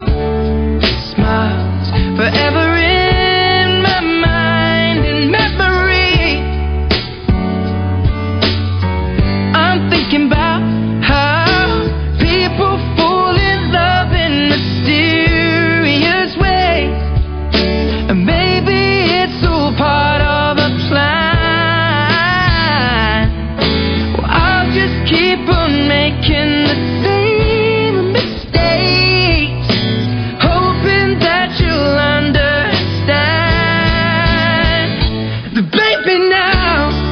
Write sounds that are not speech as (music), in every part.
Smiles forever now,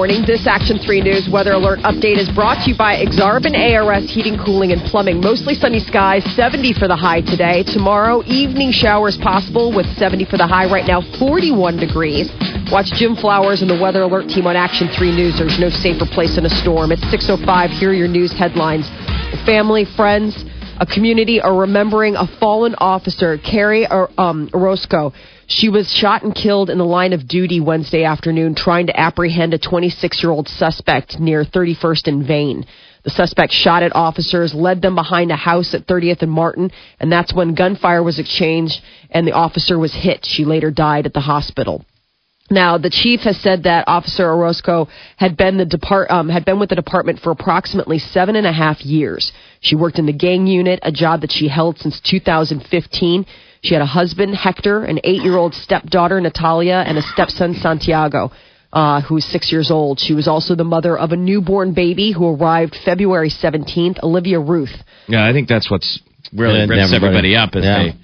morning. This Action 3 News weather alert update is brought to you by Exarban ARS Heating, Cooling, and Plumbing. Mostly sunny skies, 70 for the high today. Tomorrow, evening showers possible with 70 for the high. Right now, 41 degrees. Watch Jim Flowers and the Weather Alert team on Action 3 News. There's no safer place in a storm. It's 6.05. Here are your news headlines. Family, friends, a community are remembering a fallen officer, Kerrie um, Orozco. She was shot and killed in the line of duty Wednesday afternoon trying to apprehend a 26 year old suspect near 31st and Vane. The suspect shot at officers, led them behind a house at 30th and Martin, and that's when gunfire was exchanged and the officer was hit. She later died at the hospital. Now, the chief has said that Officer Orozco had been the depart um, had been with the department for approximately seven and a half years. She worked in the gang unit, a job that she held since 2015. She had a husband, Hector, an eight-year-old stepdaughter, Natalia, and a stepson, Santiago, uh, who is six years old. She was also the mother of a newborn baby who arrived February 17th, Olivia Ruth. Yeah, I think that's what's really Yeah, rips everybody- everybody up. Is yeah. they,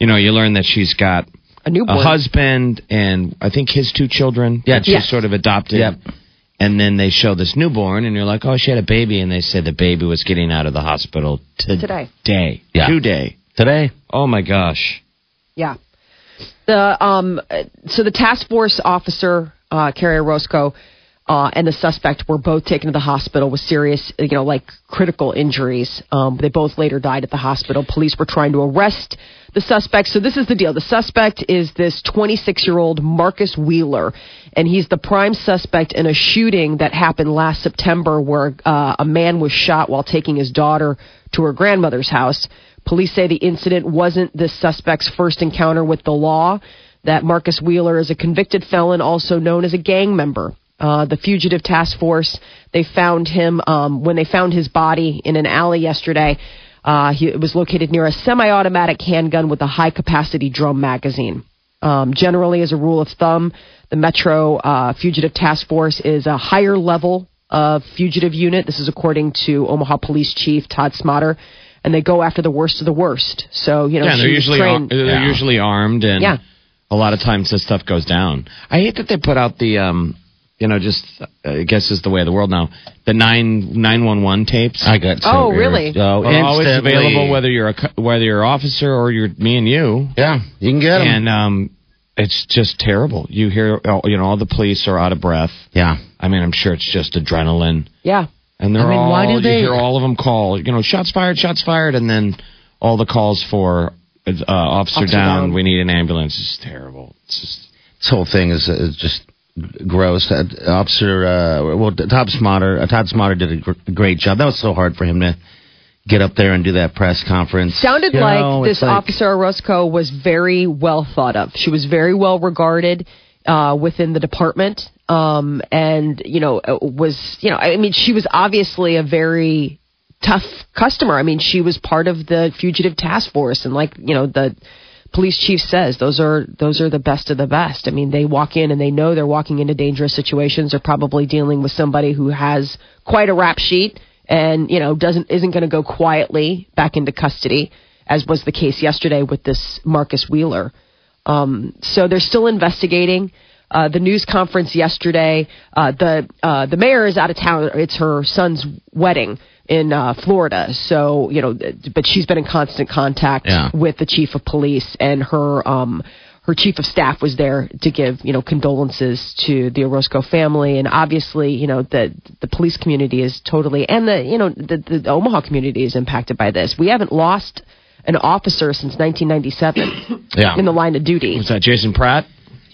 you know, you learn that she's got A newborn. a husband and I think his two children. Yeah. that she's Yes. sort of adopted. Yep. And then they show this newborn, and you're like, oh, she had a baby, and they said the baby was getting out of the hospital Today. Today, Yeah. today. Today, Oh my gosh. Yeah. The um uh, so the task force officer uh Kerrie Orozco uh, and the suspect were both taken to the hospital with serious, you know, like critical injuries. Um, they both later died at the hospital. Police were trying to arrest the suspect. So this is the deal. The suspect is this 26 year old Marcus Wheeler, and he's the prime suspect in a shooting that happened last September where uh, a man was shot while taking his daughter to her grandmother's house. Police say the incident wasn't the suspect's first encounter with the law. That Marcus Wheeler is a convicted felon, also known as a gang member. Uh, the fugitive task force they found him um, when they found his body in an alley yesterday. Uh, he it was located near a semi-automatic handgun with a high-capacity drum magazine. Um, generally, as a rule of thumb, the Metro uh, Fugitive Task Force is a higher level of fugitive unit. This is according to Omaha Police Chief Todd Schmaderer, and they go after the worst of the worst. So you know, yeah, they're she was usually ar- they're Yeah. usually armed, and Yeah. a lot of times this stuff goes down. I hate that they put out the, um, you know, just uh, I guess is the way of the world now. The nine nine one one tapes. I got. so Oh, irrit- really? Oh, are always available whether you're a whether you're an officer or you're me and you. Yeah, you can get them. And um, it's just terrible. You hear, you know, all the police are out of breath. yeah, I mean, I'm sure it's just adrenaline, yeah. and they're I mean, all. why do you they- hear all of them call? You know, shots fired, shots fired, and then all the calls for uh, officer, Officer down, down. We need an ambulance. It's terrible. It's just this whole thing is is just gross. Uh, Officer, uh, well, Todd Schmaderer, uh, Todd Schmaderer did a gr- great job. That was so hard for him to get up there and do that press conference. Sounded You like know, this like- officer Orozco was very well thought of. She was very well regarded uh, within the department, um, and you know uh, was you know I mean she was obviously a very tough customer. I mean she was part of the fugitive task force, and like you know the police chief says those are those are the best of the best. I mean they walk in and they know they're walking into dangerous situations. They're probably dealing with somebody who has quite a rap sheet and you know doesn't isn't going to go quietly back into custody as was the case yesterday with this Marcus Wheeler. Um, so they're still investigating. Uh, the news conference yesterday, uh, the uh, the mayor is out of town. It's her son's wedding in uh, Florida. So you know, but she's been in constant contact Yeah. with the chief of police, and her um, her chief of staff was there to give you know condolences to the Orozco family, and obviously you know the the police community is totally, and the you know the, the, the Omaha community is impacted by this. We haven't lost an officer since 1997 Yeah. in the line of duty. Was that Jason Pratt?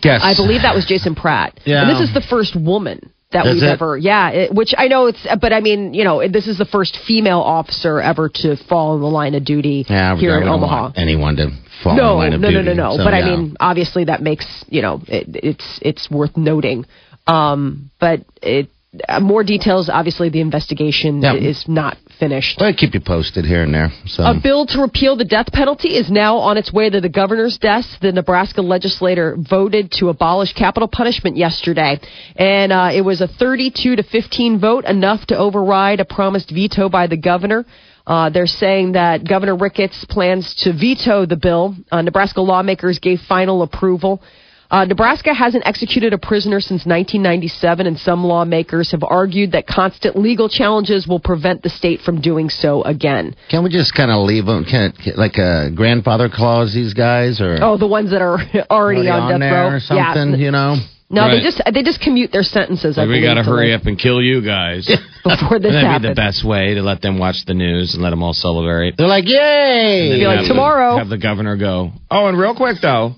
Yes. I believe that was Jason Pratt. Yeah. And this is the first woman that Is we've it? ever, yeah, it, which I know it's, but I mean, you know, this is the first female officer ever to fall in the line of duty Yeah, here in Omaha. want anyone to fall in No, line of duty. no, no, no, no. So, but I mean, obviously that makes you know it, it's it's worth noting. Um, but it uh, more details. Obviously, the investigation Yeah. is not finished. I'll keep you posted here and there. So A bill to repeal the death penalty is now on its way to the governor's desk. The Nebraska legislator voted to abolish capital punishment yesterday, and uh, it was a 32 to 15 vote, enough to override a promised veto by the governor. Uh, they're saying that Governor Ricketts plans to veto the bill. Uh, Nebraska lawmakers gave final approval. Uh, Nebraska hasn't executed a prisoner since 1997, and some lawmakers have argued that constant legal challenges will prevent the state from doing so again. can we just kind of leave them, can, like a grandfather clause? These guys or Oh, the ones that are (laughs) already, already on, death there row, or something? Yeah. You know. No, Right. they just they just commute their sentences. I Like, we got to to hurry up and kill you guys. (laughs) before this That'd be the best way to let them watch the news and let them all celebrate. They're like, yay! And Be like, "Tomorrow." The, have the governor go. Oh, and real quick though,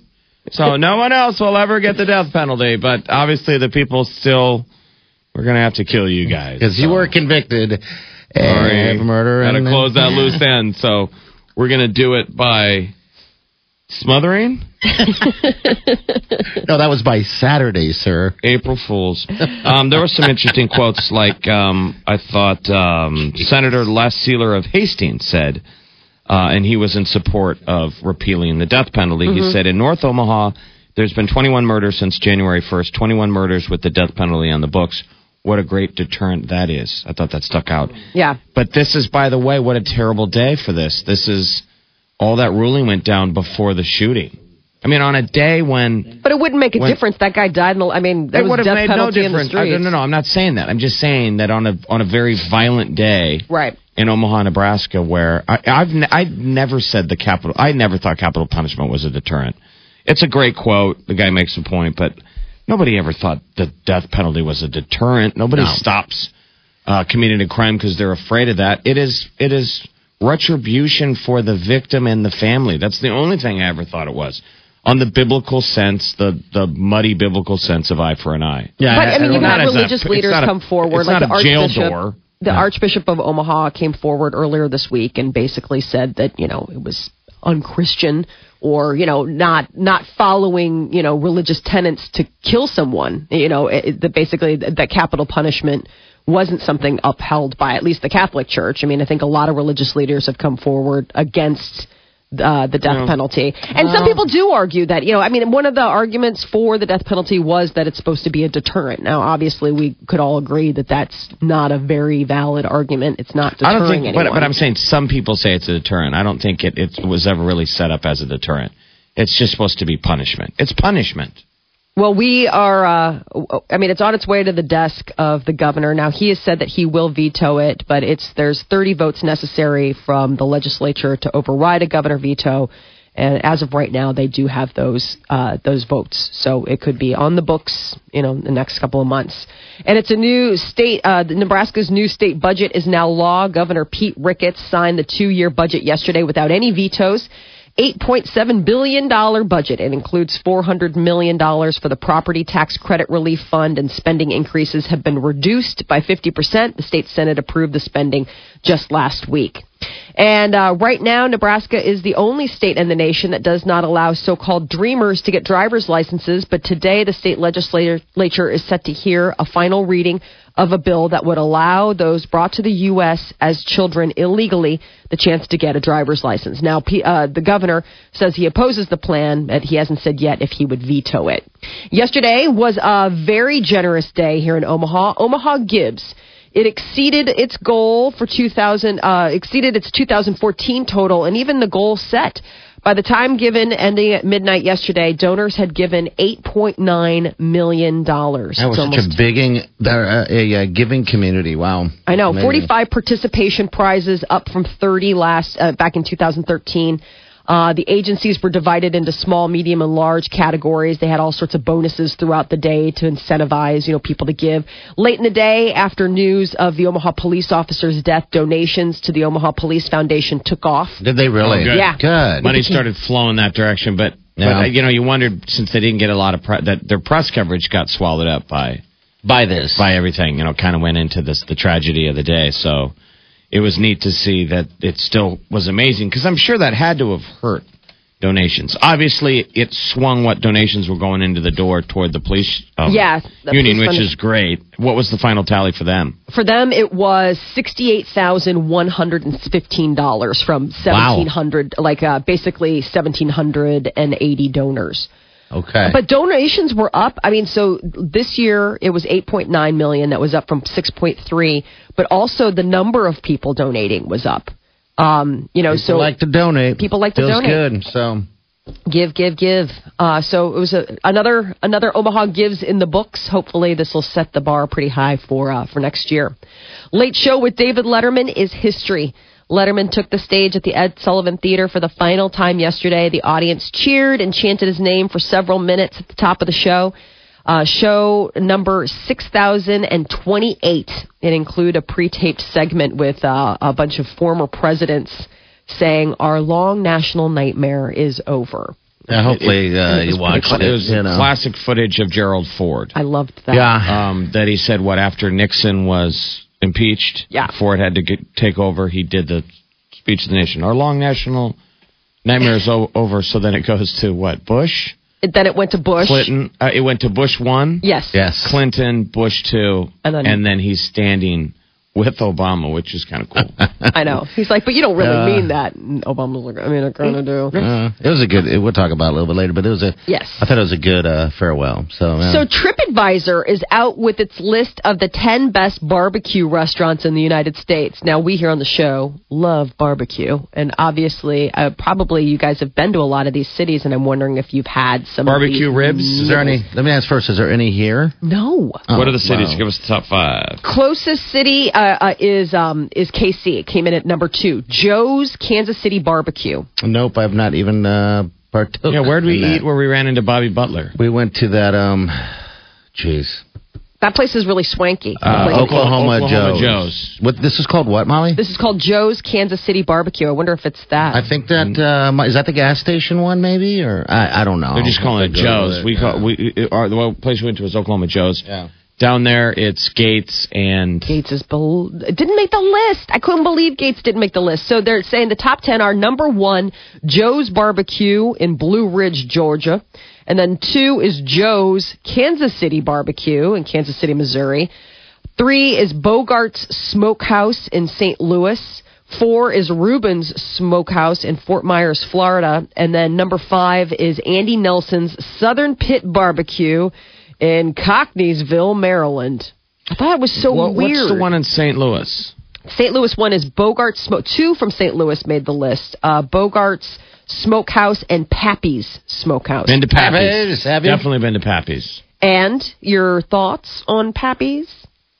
so no one else will ever get the death penalty, but obviously the people still. We're gonna have to kill you guys Because you were convicted of murder. Got to and- close that (laughs) loose end. So we're gonna do it by smothering (laughs) No, that was by Saturday, sir. April Fools. Um, there were some interesting quotes, like um, I thought um, Senator Les Seiler of Hastings said, uh, and he was in support of repealing the death penalty. He said, in North Omaha, there's been 21 murders since January 1st, 21 murders with the death penalty on the books. What a great deterrent that is. I thought that stuck out. Yeah, But this is, by the way, what a terrible day for this. This is all that ruling went down before the shooting. I mean, on a day when but it wouldn't make a When- difference. That guy died. In the, I mean, there it was would have death made no penalty in the difference. Uh, no, no, no. I'm not saying that. I'm just saying that on a on a very violent day Right. in Omaha, Nebraska, where I, I've ne- I never said the capital. I never thought capital punishment was a deterrent. It's a great quote. The guy makes a point, but nobody ever thought the death penalty was a deterrent. Nobody No. stops uh, committing a crime because they're afraid of that. It is it is retribution for the victim and the family. That's the only thing I ever thought it was. On the biblical sense, the the muddy biblical sense of eye for an eye. Yeah, But I mean, you've had as a- religious leaders not a- come forward, it's like not the a jail Archbishop. door. The Archbishop of Omaha came forward earlier this week and basically said that you know it was unchristian or you know not not following you know religious tenets to kill someone. You know it, that basically that capital punishment wasn't something upheld by at least the Catholic Church. I mean, I think a lot of religious leaders have come forward against uh, the death penalty. And some people do argue that, you know, I mean, one of the arguments for the death penalty was that it's supposed to be a deterrent. Now, obviously, we could all agree that that's not a very valid argument. It's not deterring I don't think, anyone. but, but I'm saying some people say it's a deterrent. I don't think it, it was ever really set up as a deterrent. It's just supposed to be punishment. It's punishment. Well, we are. Uh, I mean, it's on its way to the desk of the governor. Now, he has said that he will veto it, but it's there's 30 votes necessary from the legislature to override a governor veto. And as of right now, they do have those uh, those votes, so it could be on the books, you know, in the next couple of months. And it's a new state. Uh, Nebraska's new state budget is now law. Governor Pete Ricketts signed the two-year budget yesterday without any vetoes. $8.7 billion budget. It includes $400 million for the property tax credit relief fund, and spending increases have been reduced by 50%. The state Senate approved the spending just last week. And uh, right now, Nebraska is the only state in the nation that does not allow so called dreamers to get driver's licenses. But today, the state legislature is set to hear a final reading of a bill that would allow those brought to the U.S. as children illegally the chance to get a driver's license. Now, uh, the governor says he opposes the plan, but he hasn't said yet if he would veto it. Yesterday was a very generous day here in Omaha. Omaha Gives. It exceeded its goal for 2000, uh, exceeded its 2014 total, and even the goal set by the time given ending at midnight yesterday, donors had given $8.9 million. That was such a big uh, a, a, giving community. Wow. I know. 45 participation prizes up from 30 last uh, back in 2013. Uh, the agencies were divided into small, medium, and large categories. They had all sorts of bonuses throughout the day to incentivize, you know, people to give. Late in the day, after news of the Omaha police officer's death, donations to the Omaha Police Foundation took off. Did they really? Oh, good. Yeah. Good. Money started flowing that direction, but, yeah. but you know, you wondered since they didn't get a lot of pre- that their press coverage got swallowed up by by this by everything. You know, kind of went into this the tragedy of the day. So it was neat to see that it still was amazing because I'm sure that had to have hurt donations. Obviously, it swung what donations were going into the door toward the police um, yeah, the union, police which is great. What was the final tally for them? For them, it was sixty-eight thousand one hundred and fifteen dollars from seventeen hundred, like uh, basically seventeen hundred and eighty donors. Okay. But donations were up. I mean, so this year it was 8.9 million. That was up from 6.3. But also the number of people donating was up. Um, you know, people so like to donate. People like to Feels donate. good. So give, give, give. Uh, so it was a, another another Omaha gives in the books. Hopefully, this will set the bar pretty high for uh, for next year. Late show with David Letterman is history. Letterman took the stage at the Ed Sullivan Theater for the final time yesterday. The audience cheered and chanted his name for several minutes at the top of the show. Uh, show number 6028. It included a pre-taped segment with uh, a bunch of former presidents saying, our long national nightmare is over. Yeah, hopefully uh, you watched it. It was you know. classic footage of Gerald Ford. I loved that. Yeah. Um, that he said what after Nixon was impeached, Yeah. Ford had to get, take over. He did the speech of the nation. Our long national nightmare is (laughs) o- over. So then it goes to what? Bush, It- Then it went to Bush. Clinton. Uh, it went to Bush one. Yes. Yes. Clinton, Bush two, And then- he's standing with Obama, which is kind of cool. (laughs) I know. He's like, but you don't really Uh, mean that. And Obama's like, I mean, I kind of do. Uh, it was a good. We'll talk about it a little bit later, but it was a. Yes. I thought it was a good uh, farewell. So. Uh, So TripAdvisor is out with its list of the 10 best barbecue restaurants in the United States. Now we here on the show love barbecue and obviously uh, probably you guys have been to a lot of these cities and I'm wondering if you've had some of Barbecue these ribs? is there any? Let me ask first. Is there any here? No. what are the Oh, cities? wow. Give us the top five. Closest city uh, uh, is um, is KC. It came in at number 2. Joe's Kansas City Barbecue. Nope. I've not even uh, partook. Yeah, where'd we in that. eat where we ran into Bobby Butler? We went to that. Um, jeez. That place is really swanky. Uh, Oklahoma, Oklahoma Joe's. Joe's. What this is called? What, Molly? This is called Joe's Kansas City Barbecue. I wonder if it's that. I think that uh, is that the gas station one, maybe, or I, I don't know. They're just calling it Joe's. with We call we our, the place we went to was Oklahoma Joe's. Yeah. Down there, it's Gates and Gates is bel- didn't make the list. I couldn't believe Gates didn't make the list. So they're saying the top 10 are number 1 Joe's Barbecue in Blue Ridge, Georgia. And then 2 is Joe's Kansas City Barbecue in Kansas City, Missouri. 3 is Bogart's Smokehouse in St. Louis. 4 is Reuben's Smokehouse in Fort Myers, Florida. And then number 5 is Andy Nelson's Southern Pit Barbecue in Cockneysville, Maryland. I thought it was so What- weird. what's the one in St. Louis? St. Louis one is Bogart's Smoke. Two from St. Louis made the list. Uh, Bogart's Smokehouse and Pappy's Smokehouse. Been to Pappy's. Pappy's, have you? Definitely been to Pappy's. And your thoughts on Pappy's?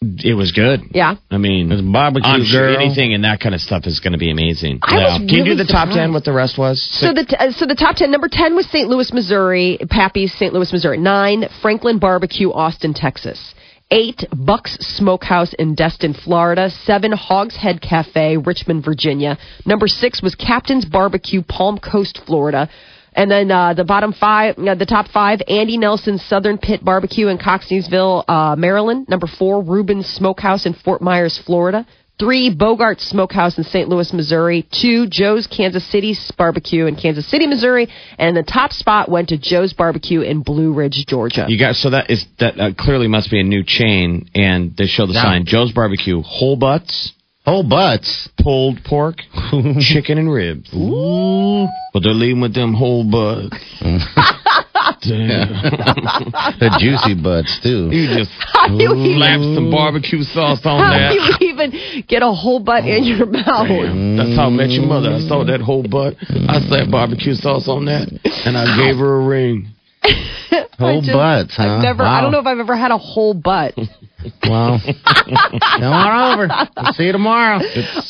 It was good. Yeah. I mean, It's barbecue, I'm sure girl. anything and that kind of stuff is going to be amazing. I was Can you do really the top ten? What the rest was? So the t- uh, so the top ten. Number ten was St. Louis, Missouri. Pappy's, St. Louis, Missouri. Nine, Franklin Barbecue, Austin, Texas. Eight, Buck's Smokehouse in Destin, Florida. Seven, Hogs Head Cafe, Richmond, Virginia. Number six was Captain's Barbecue, Palm Coast, Florida. And then uh, the bottom five, uh, the top five, Andy Nelson's Southern Pit Barbecue in Coxneysville, uh, Maryland. Number four, Reuben's Smokehouse in Fort Myers, Florida. Three, Bogart Smokehouse in St. Louis, Missouri. Two, Joe's Kansas City Barbecue in Kansas City, Missouri. And the top spot went to Joe's Barbecue in Blue Ridge, Georgia. You got so that is that uh, clearly must be a new chain, and they show the Yeah. sign Joe's Barbecue, whole butts, Whole butts. pulled pork, (laughs) chicken and ribs. Ooh. But they're leaving with them whole butts. (laughs) The juicy butts, too. You just How do you even, slap some barbecue sauce on how that. do you even get a whole butt in your oh, mouth? Damn. That's how I met your mother. I saw that whole butt. I slapped barbecue sauce on that, and I gave her a ring. (laughs) Whole just- butts, huh? I've never. I don't know if I've ever had a whole butt. Well, (laughs) come on over. We'll see you tomorrow.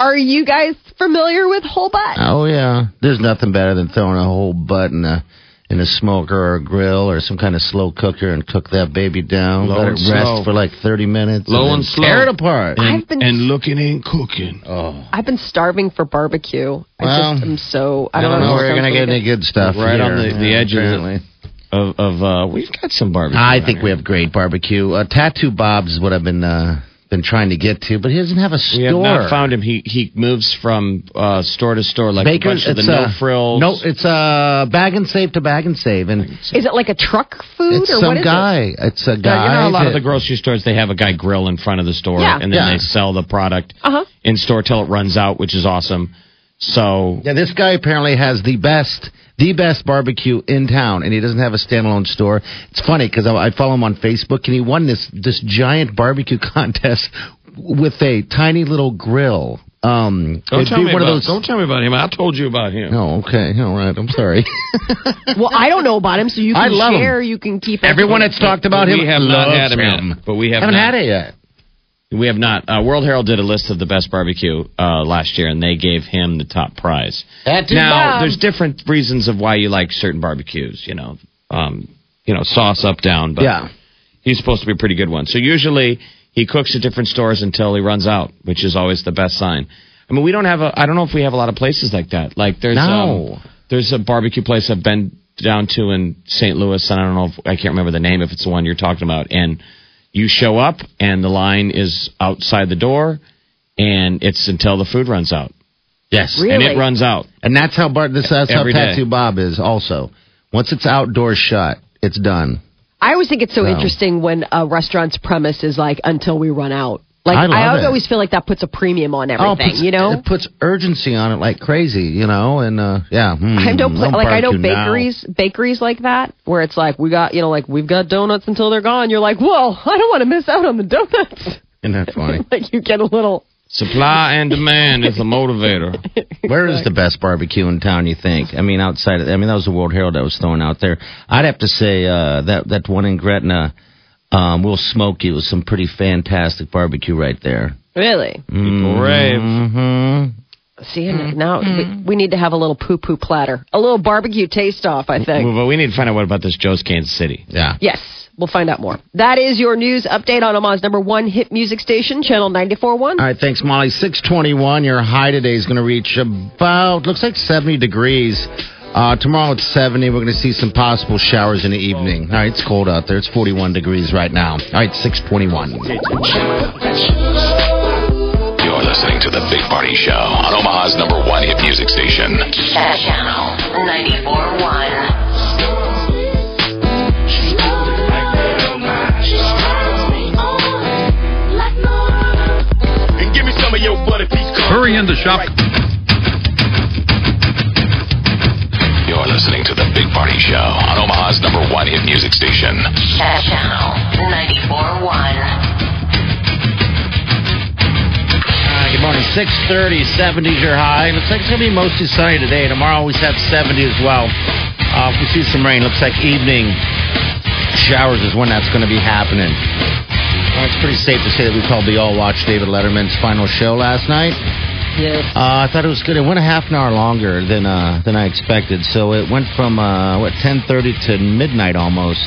Are you guys familiar with whole butt? Oh yeah, there's nothing better than throwing a whole butt in a in a smoker or a grill or some kind of slow cooker and cook that baby down. Low Let and it rest slow. for like 30 minutes. Low and, and slow. Tear it apart. And, I've been- and looking ain't cooking. Oh, I've been starving for barbecue. I Well, just am so. I I don't, don't know know where you're gonna get any good stuff. Right on here, the- the yeah, edge of the- apparently. Of, of uh, we've got some barbecue. I around think we have great barbecue. Uh, Tattoo Bob's is what I've been uh, been trying to get to, but he doesn't have a store. We have not found him. He he moves from uh, store to store like a Baker's, bunch of the it's no uh, frills. No, it's uh, bag and save to bag and save, and Is it like a truck food it's or some what is guy. It's a Yeah, guy. you know, a lot of the grocery stores they have a guy grill in front of the store, Yeah. and then Yeah. they sell the product Uh huh. in store till it runs out, which is awesome. So Yeah, this guy apparently has the best, the best barbecue in town, and he doesn't have a standalone store. It's funny because I, I follow him on Facebook, and he won this this giant barbecue (laughs) contest with a tiny little grill. Um, don't tell me about of those. don't tell me about him. I told you about him. Oh, okay, all right. I'm sorry. (laughs) Well, I don't know about him, so you I can love him. share. You can keep. Everyone with that's talked about But him we have not had him, him. Yet, but we have haven't not. had it yet. We have not. Uh, World Herald did a list of the best barbecue uh, last year, and they gave him the top prize. Tattoo now, there's different reasons of why you like certain barbecues. You know, um, you know, sauce up down, but Yeah. he's supposed to be a pretty good one. So usually he cooks at different stores until he runs out, which is always the best sign. I mean, we don't have a. I don't know if we have a lot of places like that. Like there's No. um, there's a barbecue place I've been down to in St. Louis, and I don't know if I can't remember the name if it's the one you're talking about. And you show up, and the line is outside the door, and it's until the food runs out, Yes. Really? and it runs out. And that's how Bar- this that's how Every day. Tattoo Bob is also. Once it's outdoors shut, it's done. I always think it's so So- interesting when a restaurant's premise is like until we run out. Like I love it. always feel like that puts a premium on everything. Oh, puts, you know, it puts urgency on it like crazy, you know, and uh, yeah. mm, I know, pla- I'm like I know barbecue now. bakeries, bakeries like that, where it's like we got, you know, like we've got donuts until they're gone. You're like, whoa, I don't want to miss out on the donuts. Isn't that funny? (laughs) like you get a little. Supply and demand is the motivator. (laughs) Where is the best barbecue in town? You think? I mean, outside. Of, I mean, that was the World Herald that was throwing out there. I'd have to say uh, that that one in Gretna, um, Will Smoky It was some pretty fantastic barbecue right there. Really? People rave. Mm-hmm. See, now we, we need to have a little poo poo platter, a little barbecue taste off. I think. Well, but we need to find out what about this Joe's Kansas City. Yeah. Yes, we'll find out more. That is your news update on Omaha's number one hit music station, Channel 94.1. All right, thanks, Molly. 621, your high today is going to reach about, looks like 70 degrees. Uh, tomorrow it's 70. We're going to see some possible showers in the evening. All right, it's cold out there. It's 41 degrees right now. All right, 621. You're listening to The Big Party Show on Omaha's number one hit music station. Channel 94.1. And give me some of your butter peach Hurry in the shop. Listening to The Big Party Show on Omaha's number one hit music station. Channel 94.1. Uh, good morning. 630, 70's your high. Looks like it's going to be mostly sunny today. Tomorrow we have 70 as well. Uh, if we see some rain, looks like evening showers is when that's going to be happening. Well, it's pretty safe to say that we probably all watched David Letterman's final show last night. Yes. Uh, I thought it was good. It went a half an hour longer than uh, than I expected. So it went from uh, what 10:30 to midnight almost.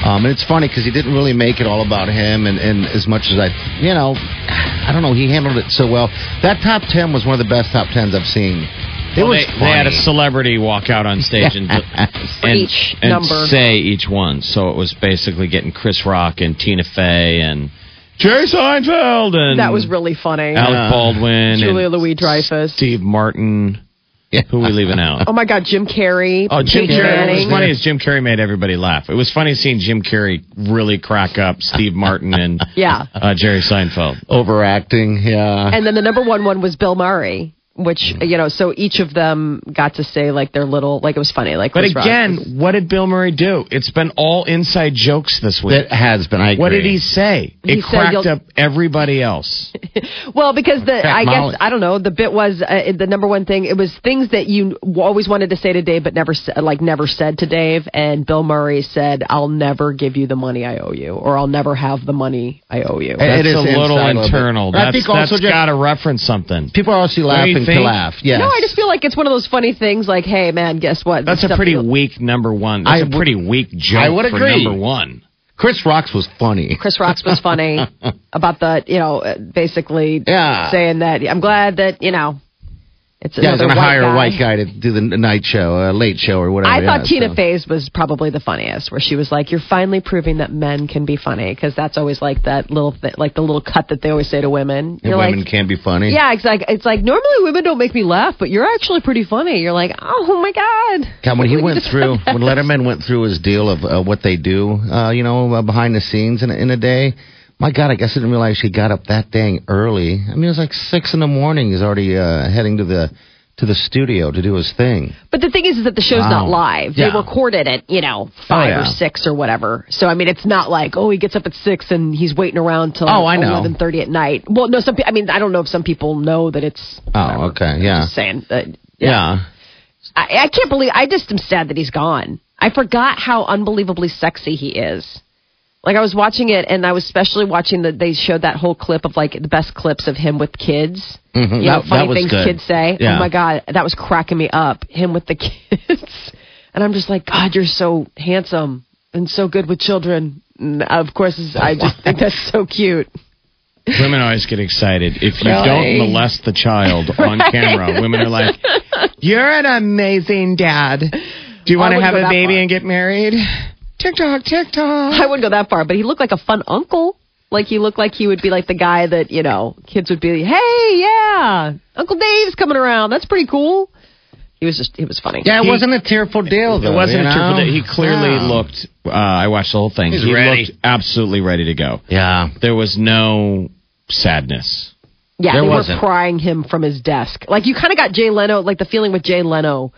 Um, and it's funny because he didn't really make it all about him, and, and as much as I, you know, I don't know, he handled it so well. That top ten was one of the best top tens I've seen. It Well, was they, they had a celebrity walk out on stage and, (laughs) and, each and say each one. So it was basically getting Chris Rock and Tina Fey and Jerry Seinfeld and That was really funny. Alec Baldwin Julia and Louis Dreyfus. Steve Martin. Yeah. Who we leaving out? Oh my God, Jim Carrey. Oh, Jim Peyton Carrey. What was funny is Jim Carrey made everybody laugh. It was funny seeing Jim Carrey really crack up Steve Martin and (laughs) Yeah. uh, Jerry Seinfeld. overacting. Yeah. And then the number one one was Bill Murray, which you know, so each of them got to say like their little, like it was funny, like. But Chris again, was- what did Bill Murray do? It's been all inside jokes this week. It has been. I agree. What did he say? He it said cracked up everybody else. (laughs) well, because the I Molly. guess I don't know. The bit was uh, the number one thing. It was things that you always wanted to say to Dave, but never like never said to Dave. And Bill Murray said, "I'll never give you the money I owe you, or I'll never have the money I owe you." It That's is a little inside a little bit. internal. I That's, think also that's just- got to reference something. People are also Don't you to laugh. Yes. No, I just feel like it's one of those funny things. Like, hey, man, guess what? That's The a pretty you- weak number one. That's I a pretty weak joke I would for agree. number one. Chris Rocks was funny. Chris Rock's was funny (laughs) about the, you know, uh, basically Yeah. saying that I'm glad that you know it's Yeah, another white hire guy. a white guy to do the night show, uh, late show, or whatever. I thought yeah, Tina so. Fey's was probably the funniest, where she was like, "You're finally proving that men can be funny," because that's always like that little, th- like the little cut that they always say to women. You're women like, can be funny. yeah, it's like it's like normally women don't make me laugh, but you're actually pretty funny. You're like, oh my god. God, when he (laughs) We went through, when. Letterman went through his deal of uh, what they do, uh, you know, uh, behind the scenes in, in a day, my God, I guess I didn't realize she got up that dang early. I mean, it was like six in the morning. He's already uh, heading to the to the studio to do his thing. But the thing is, is that the show's Wow. not live. Yeah. They recorded it at you know five yeah. or six or whatever. So I mean, it's not like oh he gets up at six and he's waiting around till Oh, I know. eleven thirty at night. Well, no, some pe- I mean I don't know if some people know that it's. Oh, okay, yeah, saying. Uh, yeah. I, I can't believe. I just am sad that he's gone. I forgot how unbelievably sexy he is. Like I was watching it, and I was especially watching that they showed that whole clip of like the best clips of him with kids. Mhm, You know, that- funny that things good. kids say. Yeah. Oh my god, that was cracking me up. Him with the (laughs) kids, and I'm just like, God, you're so handsome and so good with children. And of course, I just think that's so cute. Women always get excited if you Really? don't molest the child (laughs) on camera. Women are like, "You're an amazing dad. Do you want to have a baby and get married?" TikTok, TikTok. I wouldn't go that far, but he looked like a fun uncle. Like he looked like he would be like the guy that you know kids would be. Hey, yeah, Uncle Dave's coming around. That's pretty cool. He was just he was funny. Yeah, it He- wasn't a tearful deal, though. It wasn't you a triple know? day. He clearly Yeah. looked. Uh, I watched the whole thing. He's he ready. looked absolutely ready to go. Yeah. There was no sadness. Yeah, There they wasn't. were prying him from his desk. Like you kind of got Jay Leno. Like the feeling with Jay Leno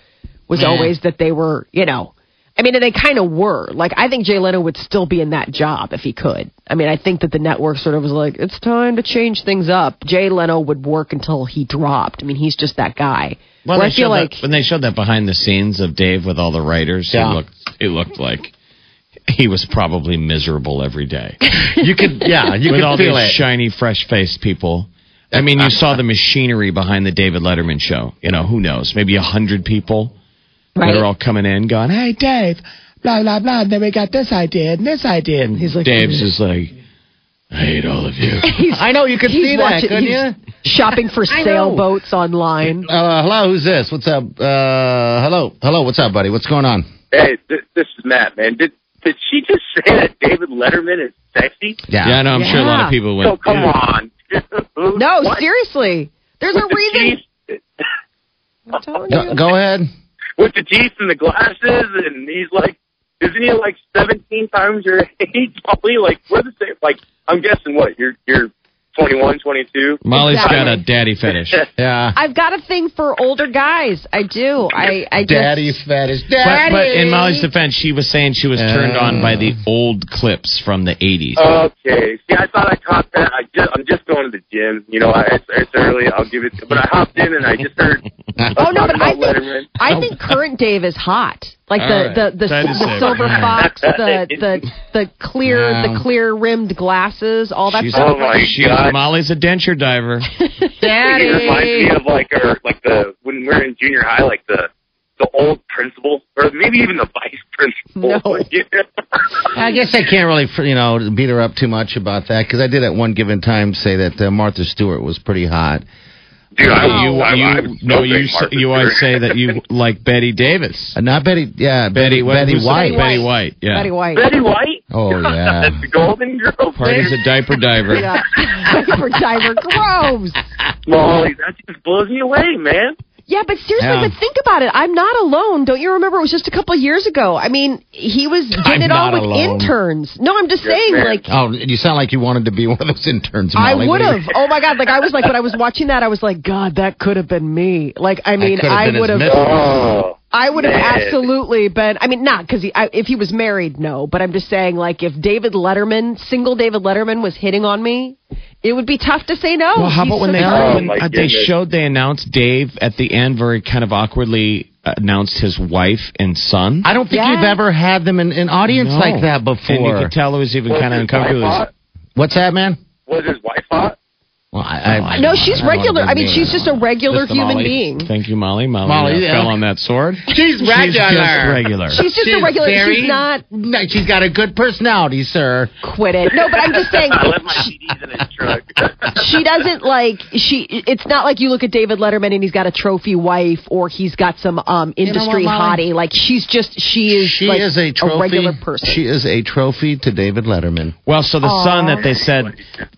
was Yeah. always that they were, you know. I mean, and they kind of were. Like I think Jay Leno would still be in that job if he could. I mean, I think that the network sort of was like, it's time to change things up. Jay Leno would work until he dropped. I mean, he's just that guy. Well, they I feel showed like that, when they showed that behind the scenes of Dave with all the writers, Yeah. it looked it looked like he was probably miserable every day You could, yeah, you with could all feel these it. shiny, fresh faced people. I mean, you saw the machinery behind the David Letterman show. You know, who knows? Maybe a hundred people right? that are all coming in, going, "Hey, Dave, blah blah blah." And then we got this idea and this idea, and He's like- Dave's just like, "I hate all of you." (laughs) I know, you could he's see that, couldn't he's you? Shopping for (laughs) I know. sailboats online. Uh, hello, who's this? What's up? Uh, hello, hello, what's up, buddy? What's going on? Hey, this, this is Matt, man. Did did she just say that David Letterman is sexy? Yeah, I know. I'm sure a lot Yeah. of people So went. come "Yeah." on. (laughs) No, What? seriously. There's With a the reason. teeth- I'm telling Go, you. go ahead. With the teeth and the glasses, and he's like, isn't he like 17 times your (laughs) age? Probably like, what is it? Like, I'm guessing what you're you're 21, 22. Molly's got a daddy fetish. (laughs) Yeah. I've got a thing for older guys. I do. I, I just, Daddy fetish. But, Daddy. but in Molly's defense, she was saying she was turned on by the uh. old clips from the 80s. Okay. See, I thought I caught that. I just, I'm just going to the gym. You know, I, it's, it's early. I'll give it. But I hopped in and I just heard. (laughs) Oh no, but I think Letterman. I think current Dave is hot. Like the right. the the, That is the safe. silver (laughs) fox, the the the clear Yeah. the clear rimmed glasses, all that She's, stuff. Oh, my she's God. Molly's a denture diver. (laughs) Daddy. It reminds me of like our like the when we were in junior high, like the the old principal, or maybe even the vice principal. No. (laughs) Yeah. I guess I can't really, you know, beat her up too much about that because I did at one given time say that uh, Martha Stewart was pretty hot. Dude, I, you, I, you, I was no, you, Martha you always say that you (laughs) like Betty Davis. Uh, not Betty, yeah, Betty, what- Betty who's- White. Betty White, yeah. Betty White. Betty White. Oh yeah. the Golden Girls. Party's a diaper diver. Yeah. (laughs) Diaper diver. Gross. Molly, that just blows me away, man. Yeah, but seriously, Yeah. but think about it. I'm not alone. Don't you remember? It was just a couple of years ago. I mean, he was getting I'm it on not with alone. interns. No, I'm just Yes, saying, ma'am. like, Oh, you sound like you wanted to be (laughs) one of those interns. I would have. Oh my god! Like I was like when I was watching that, I was like, God, that could have been me. Like I mean, I would have. Oh, I would have absolutely been. I mean, not because if he was married, no. But I'm just saying, like, if David Letterman, single David Letterman, was hitting on me, it would be tough to say no. Well, how He's about when so they young. Oh, when uh, they showed they announced Dave at the end very kind of awkwardly announced his wife and son. I don't think Yeah. you've ever had them in an audience No. like that before. And you could tell it was even kind of his wife uncomfortable. What's that, man? Was his wife hot? Well, I, I, No, she's I regular. I mean, she's just a regular Listen, human Molly. being. Thank you, Molly. Molly, Molly, uh, yeah. fell on that sword. She's regular. She's regular. just regular. She's just a regular. very- She's not. No, she's got a good personality, sir. Quit it. No, but I'm just saying. (laughs) I left my CDs in his truck. she doesn't like she it's not like you look at David Letterman and he's got a trophy wife or he's got some um industry what, hottie like she's just she is She like is a trophy. regular person She is a trophy to David Letterman. Well, so the son that they said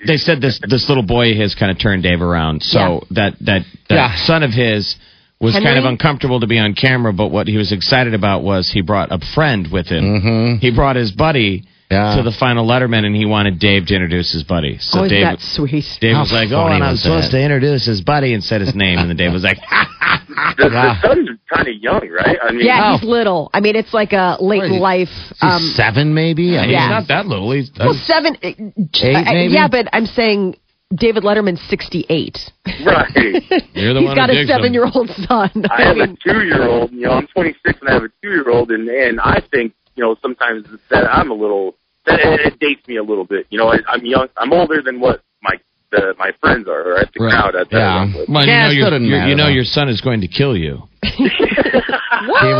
they said this this little boy has kind of turned Dave around. So Yeah. that that that Yeah. son of his was Henry? kind of uncomfortable to be on camera, but what he was excited about was he brought a friend with him. Mhm. He brought his buddy Yeah. to the final Letterman, and he wanted Dave to introduce his buddy. So oh Dave that sweet Dave How was like, "Oh, and I'm was supposed that? to introduce his buddy," and said his name, and then Dave was like, (laughs) The, Yeah. the son's kind of young, right? I mean, yeah Oh. he's little I mean it's like a late What is he? life Is he um seven, maybe. I mean, Yeah. not that little. He's well seven uh, I- maybe? yeah but I'm saying David Letterman's 68 right. you're the he's one got a seven year old son I have a two-year-old. You know, I'm 26 and I have a two-year-old, and and I think you know sometimes that I'm a little that it, it dates me a little bit. You know, I, I'm young. I'm older than what my the, my friends are, or at the Right. crowd at that Yeah. I'm. Well, Yeah, you know, still doesn't your, your, you know your son is going to kill you. (laughs) He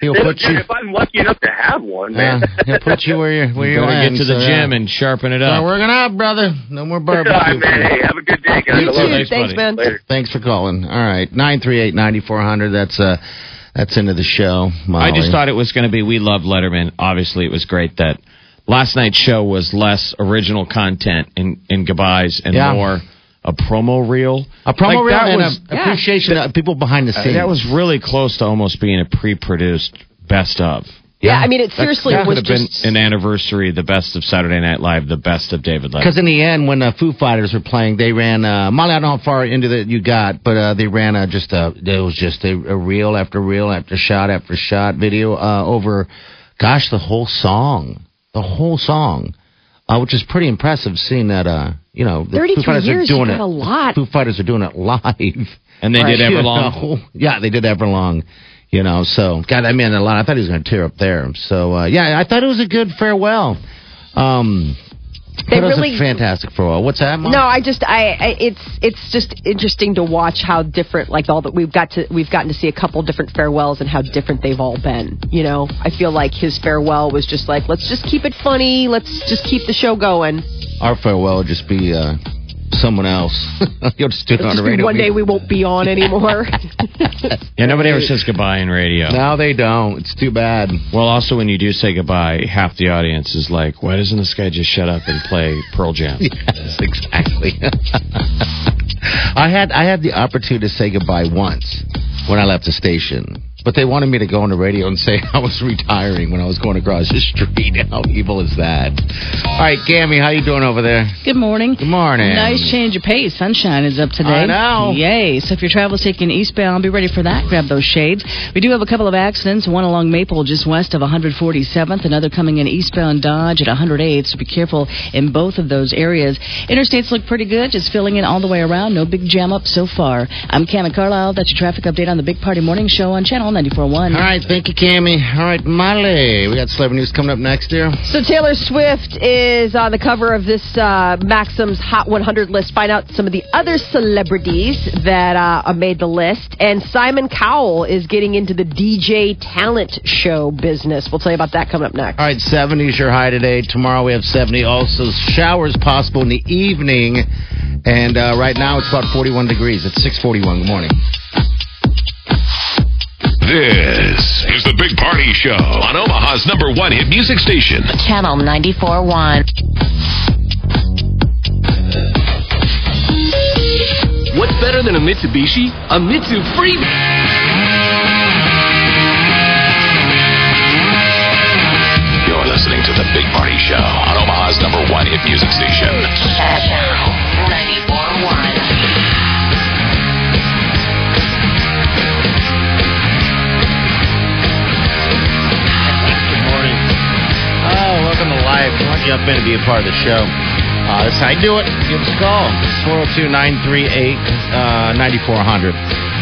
will, he'll If- put you. If I'm lucky enough to have one, Yeah, man. he'll put you where you where You you are. get to the gym and sharpen it Start up. working out, brother. No more barbecue. right, man. Hey, have a good day, guys. you too you. thanks buddy. man Later. Thanks for calling. All right, nine three eight ninety four hundred. That's uh, that's into the show. Molly. I just thought it was going to be We Love Letterman. Obviously, it was great that last night's show was less original content in, in goodbyes and Yeah. more a promo reel. a promo Like, reel that and was- a appreciation of people behind the Uh, scenes. that was really close to almost being a pre-produced best of. yeah I mean it seriously that was have just been an anniversary, the best of Saturday Night Live, the best of David Letterman. Because in the end, when the Foo Fighters were playing, they ran. Uh, Molly, I don't know how far into that you got, but uh, they ran a, just a. It was just a, a reel after reel after shot after shot video uh, over, gosh, the whole song, the whole song, uh, which is pretty impressive. Seeing that, uh, you know, the 33 Foo Fighters years, are doing you it. got a lot. Foo Fighters are doing it live, (laughs) And they did (laughs) You Everlong. know? Yeah, they did Everlong. You know, so God, I mean a lot. I thought he was going to tear up there. So uh, yeah, I thought it was a good farewell. Um, They it was really- a fantastic farewell. What's that? Mom? No, I just I, I it's it's just interesting to watch how different like all that we've got to we've gotten to see a couple different farewells and how different they've all been. You know, I feel like his farewell was just like let's just keep it funny, let's just keep the show going. Our farewell would just be uh, someone else. (laughs) You'll just do it Let's on the radio. one day we won't be on anymore. (laughs) Yeah, nobody ever says goodbye in radio. No, they don't. It's too bad. Well, also when you do say goodbye, half the audience is like, "Why doesn't this guy just shut up and play Pearl Jam?" (laughs) Yes, exactly. I had I had the opportunity to say goodbye once when I left the station, but they wanted me to go on the radio and say (laughs) I was retiring when I was going across the street. (laughs) How evil is that? All right, Gammy, how you doing over there? Good morning. Good morning. Nice change of pace. Sunshine is up today. I know. Yay. So if your travel is taking eastbound, be ready for that. Grab those shades. We do have a couple of accidents. One along Maple just west of 147th. Another coming in eastbound Dodge at 108th. So be careful in both of those areas. Interstates look pretty good. Just filling in all the way around. No big jam up so far. I'm Cami Carlisle. That's your traffic update on the Big Party Morning Show on Channel 94.1. All right, thank you, Cammy. All right, Molly, we got celebrity news coming up next here. So Taylor Swift is on the cover of this uh, Maxim's Hot 100 list. Find out some of the other celebrities that uh, made the list. And Simon Cowell is getting into the DJ talent show business. We'll tell you about that coming up next. All right, 70 is your high today. Tomorrow we have 70. Also, showers possible in the evening. And uh, right now it's about 41 degrees. It's 641. Good morning. This is the Big Party Show on Omaha's number one hit music station. Channel 94.1. What's better than a Mitsubishi? A Mitsu Free. In and be a part of the show? Uh, that's how you do it. Give us a call. 402 938 9400.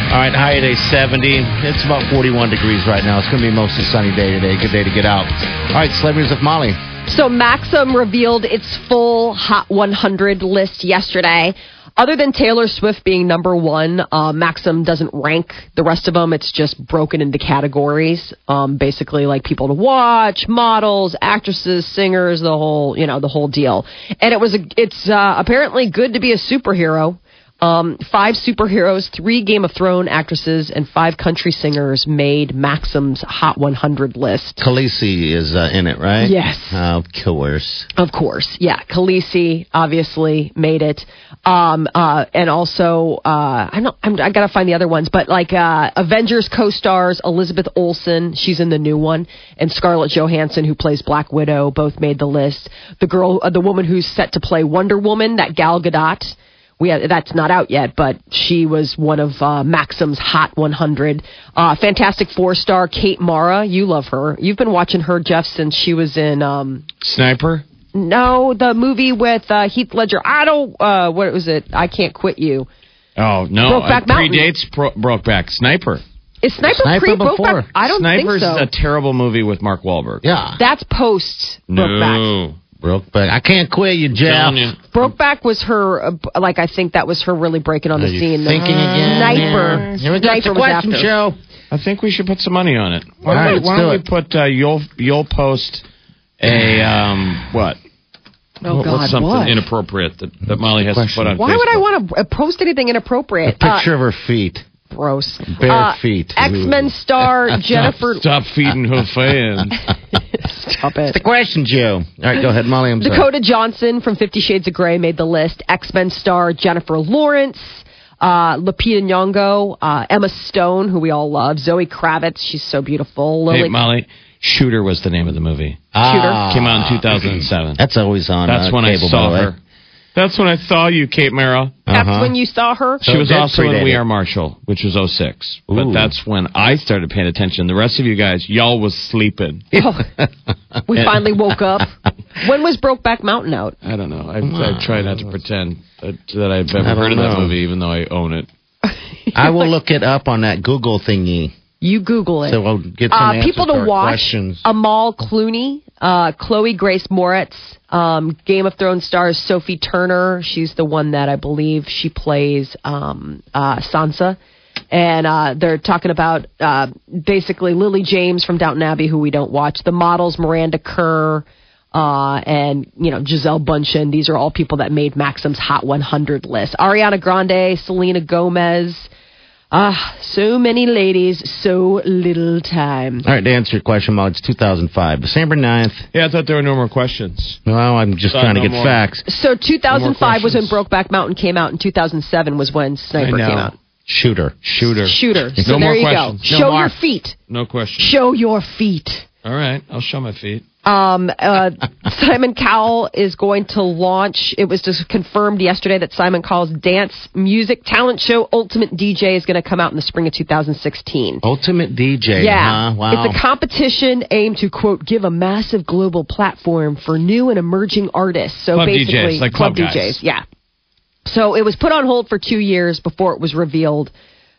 All right, high today 70. It's about 41 degrees right now. It's going to be mostly sunny day today. Good day to get out. All right, celebrities of Molly. So Maxim revealed its full Hot 100 list yesterday. Other than Taylor Swift being number one, uh, Maxim doesn't rank the rest of them. It's just broken into categories, um, basically like people to watch, models, actresses, singers, the whole, you know, the whole deal. And it was, a, it's uh, apparently good to be a superhero. Um, five superheroes, three Game of Thrones actresses, and five country singers made Maxim's Hot 100 list. Khaleesi is uh, in it, right? Yes. Of course. Of course, yeah. Khaleesi obviously made it, um, uh, and also uh, I'm not. I'm, I gotta find the other ones, but like uh, Avengers co-stars Elizabeth Olsen, she's in the new one, and Scarlett Johansson, who plays Black Widow, both made the list. The girl, uh, the woman who's set to play Wonder Woman, that Gal Gadot. We have, that's not out yet, but she was one of uh, Maxim's Hot 100. Uh, Fantastic Four star Kate Mara, you love her. You've been watching her, Jeff, since she was in. Um, Sniper? no, the movie with uh, Heath Ledger. I don't. Uh, what was it? I can't quit you. Oh, no. Brokeback uh, Mountain. predates Pro- Brokeback. Sniper. Is Sniper, Sniper pre before. Brokeback? I don't Sniper's think so. a terrible movie with Mark Wahlberg. Yeah. That's post Brokeback. No. Brokeback. I can't quit you, Jeff. You. Brokeback was her. Uh, like I think that was her really breaking on the Are you scene. thinking again? Sniper. Yeah. Here we go. Sniper was question after. show. I think we should put some money on it. Why All don't, right, we, let's why do don't we put uh, you'll you'll post a um what? Oh What- God, What's something what? inappropriate that, that Molly has to put on Why would I want to uh, post anything inappropriate? A inappropriate? picture of her feet. Gross. Bare Uh, feet. X Men star (laughs) Jennifer. Stop feeding her fans. (laughs) Stop it. The question, Joe. All right, go ahead, Molly. I'm sorry. Dakota Johnson from Fifty Shades of Grey made the list. X Men star Jennifer Lawrence, uh, Lupita Nyong'o, uh, Emma Stone, who we all love, Zoe Kravitz, she's so beautiful. Lily, hey, Molly. Shooter was the name of the movie. Ah. Came out in 2007. That's always on. That's uh, when I cable, saw by the way. her. That's when I saw you, Kate Mara. that's Uh-huh. when you saw her. She So was also in. We Are Marshall, which was 06. But that's when I started paying attention. The rest of you guys, y'all was sleeping. (laughs) Oh, we finally woke up. (laughs) When was Brokeback Mountain out? I don't know. I, I try not to pretend that, that I've ever heard of that know. movie, even though I own it. (laughs) I will look it up on that Google thingy. You Google it. So we'll get some uh, answers people to to watch: questions. Amal Clooney, uh, Chloe Grace Moretz, um, Game of Thrones stars Sophie Turner. She's the one that I believe she plays um, uh, Sansa. And uh, they're talking about uh, basically Lily James from Downton Abbey, who we don't watch. The models Miranda Kerr uh, and you know Gisele Bundchen. These are all people that made Maxim's Hot 100 list. Ariana Grande, Selena Gomez. Ah, so many ladies, so little time. All right, to answer your question, Molly, it's 2005. December 9th. Yeah, I thought there were no more questions. Well, I'm just Thought trying to get more. facts. So 2005 was when. Brokeback Mountain came out, and 2007 was when Sniper came out. Shooter. Shooter. Shooter. So No there more you questions. go. No Show more. your feet. No question. Show your feet. All right, I'll show my feet. Um, uh, (laughs) Simon Cowell is going to launch. It was just confirmed yesterday that Simon Cowell's dance music talent show Ultimate DJ is going to come out in the spring of 2016. Ultimate DJ. Yeah, Huh? Wow. it's a competition aimed to quote give a massive global platform for new and emerging artists. So Club basically, DJs, like club guys. DJs, yeah. So it was put on hold for two years before it was revealed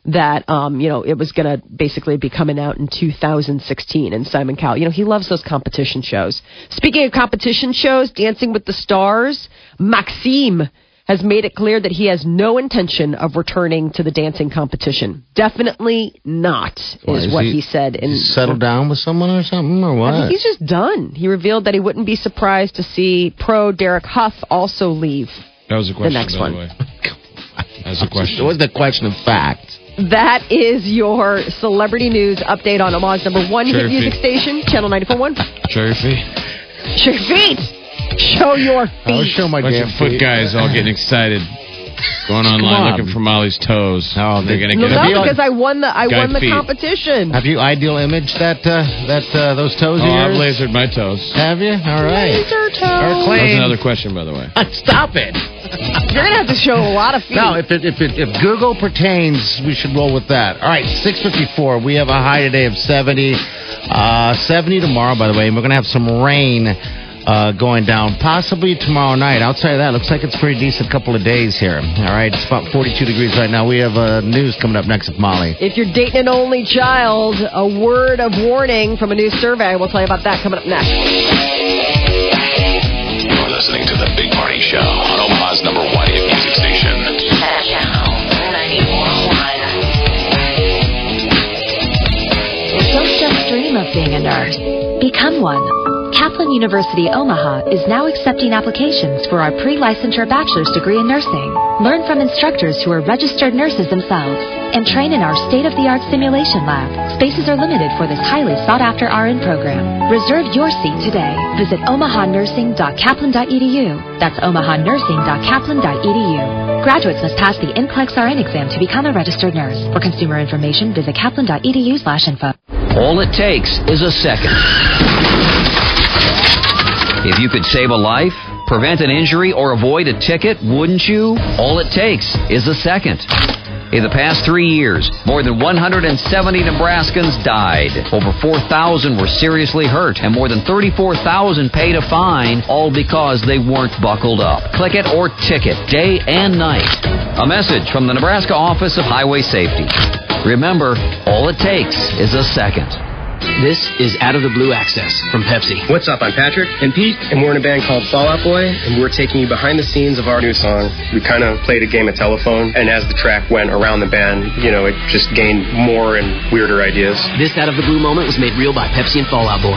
that um, you know it was going to basically be coming out in 2016. And Simon Cowell, you know, he loves those competition shows. Speaking of competition shows, Dancing with the Stars, Maksim has made it clear that he has no intention of returning to the dancing competition. Definitely not, Why, is is what he- he, said. In Settle down with someone or something, or what? I think he's just done. He revealed that he wouldn't be surprised to see pro Derek Hough also leave. That was a question. The next by one. the way. (laughs) That was a question. It was the question of fact. That is your celebrity news update on Omaha's number one Show hit music feet. station, Channel 94.1. Show your feet. Show your feet. Show your I'll feet. show my Bunch damn of foot feet. guys all (laughs) getting excited. Going online on. looking for Molly's toes. Oh, they're gonna No, get no, a because I won the I won the feet. competition. Have you ideal image that uh, that uh, those toes Oh, of I've lasered my toes. Have you? All right. Laser Or toe. That was another question, by the way. (laughs) Stop it. You're gonna have to show a lot of feet. No, if it, if it, if Google pertains, we should roll with that. All right, 654. We have a high today of 70. Uh, 70 tomorrow, by the way. And we're going to have some rain uh, going down, possibly tomorrow night. Outside of that, looks like it's a pretty decent couple of days here. All right, it's about 42 degrees right now. We have uh, news coming up next with Molly. If you're dating an only child, a word of warning from a new survey. We'll tell you about that coming up next. You're listening to the Big Party Show on Omaha's number one hit music station. Channel 94.1. Don't just dream of being a nurse. Become one. Kaplan University Omaha is now accepting applications for our pre-licensure bachelor's degree in nursing. Learn from instructors who are registered nurses themselves and train in our state-of-the-art simulation lab. Spaces are limited for this highly sought-after RN program. Reserve your seat today. Visit omahanursing.kaplan.edu. That's omahanursing.kaplan.edu. Graduates must pass the NCLEX RN exam to become a registered nurse. For consumer information, visit kaplan.edu slash info. All it takes is a second. If you could save a life, prevent an injury, or avoid a ticket, wouldn't you? All it takes is a second. In the past three years, more than 170 Nebraskans died. Over 4,000 were seriously hurt, and more than 34,000 paid a fine, all because they weren't buckled up. Click it or ticket, day and night. A message from the Nebraska Office of Highway Safety. Remember, all it takes is a second. This is Out of the Blue Access from Pepsi. What's up? I'm Patrick and Pete, and we're in a band called Fall Out Boy, and we're taking you behind the scenes of our new song. We kind of played a game of telephone, and as the track went around the band, you know, it just gained more and weirder ideas. This Out of the Blue moment was made real by Pepsi and Fall Out Boy.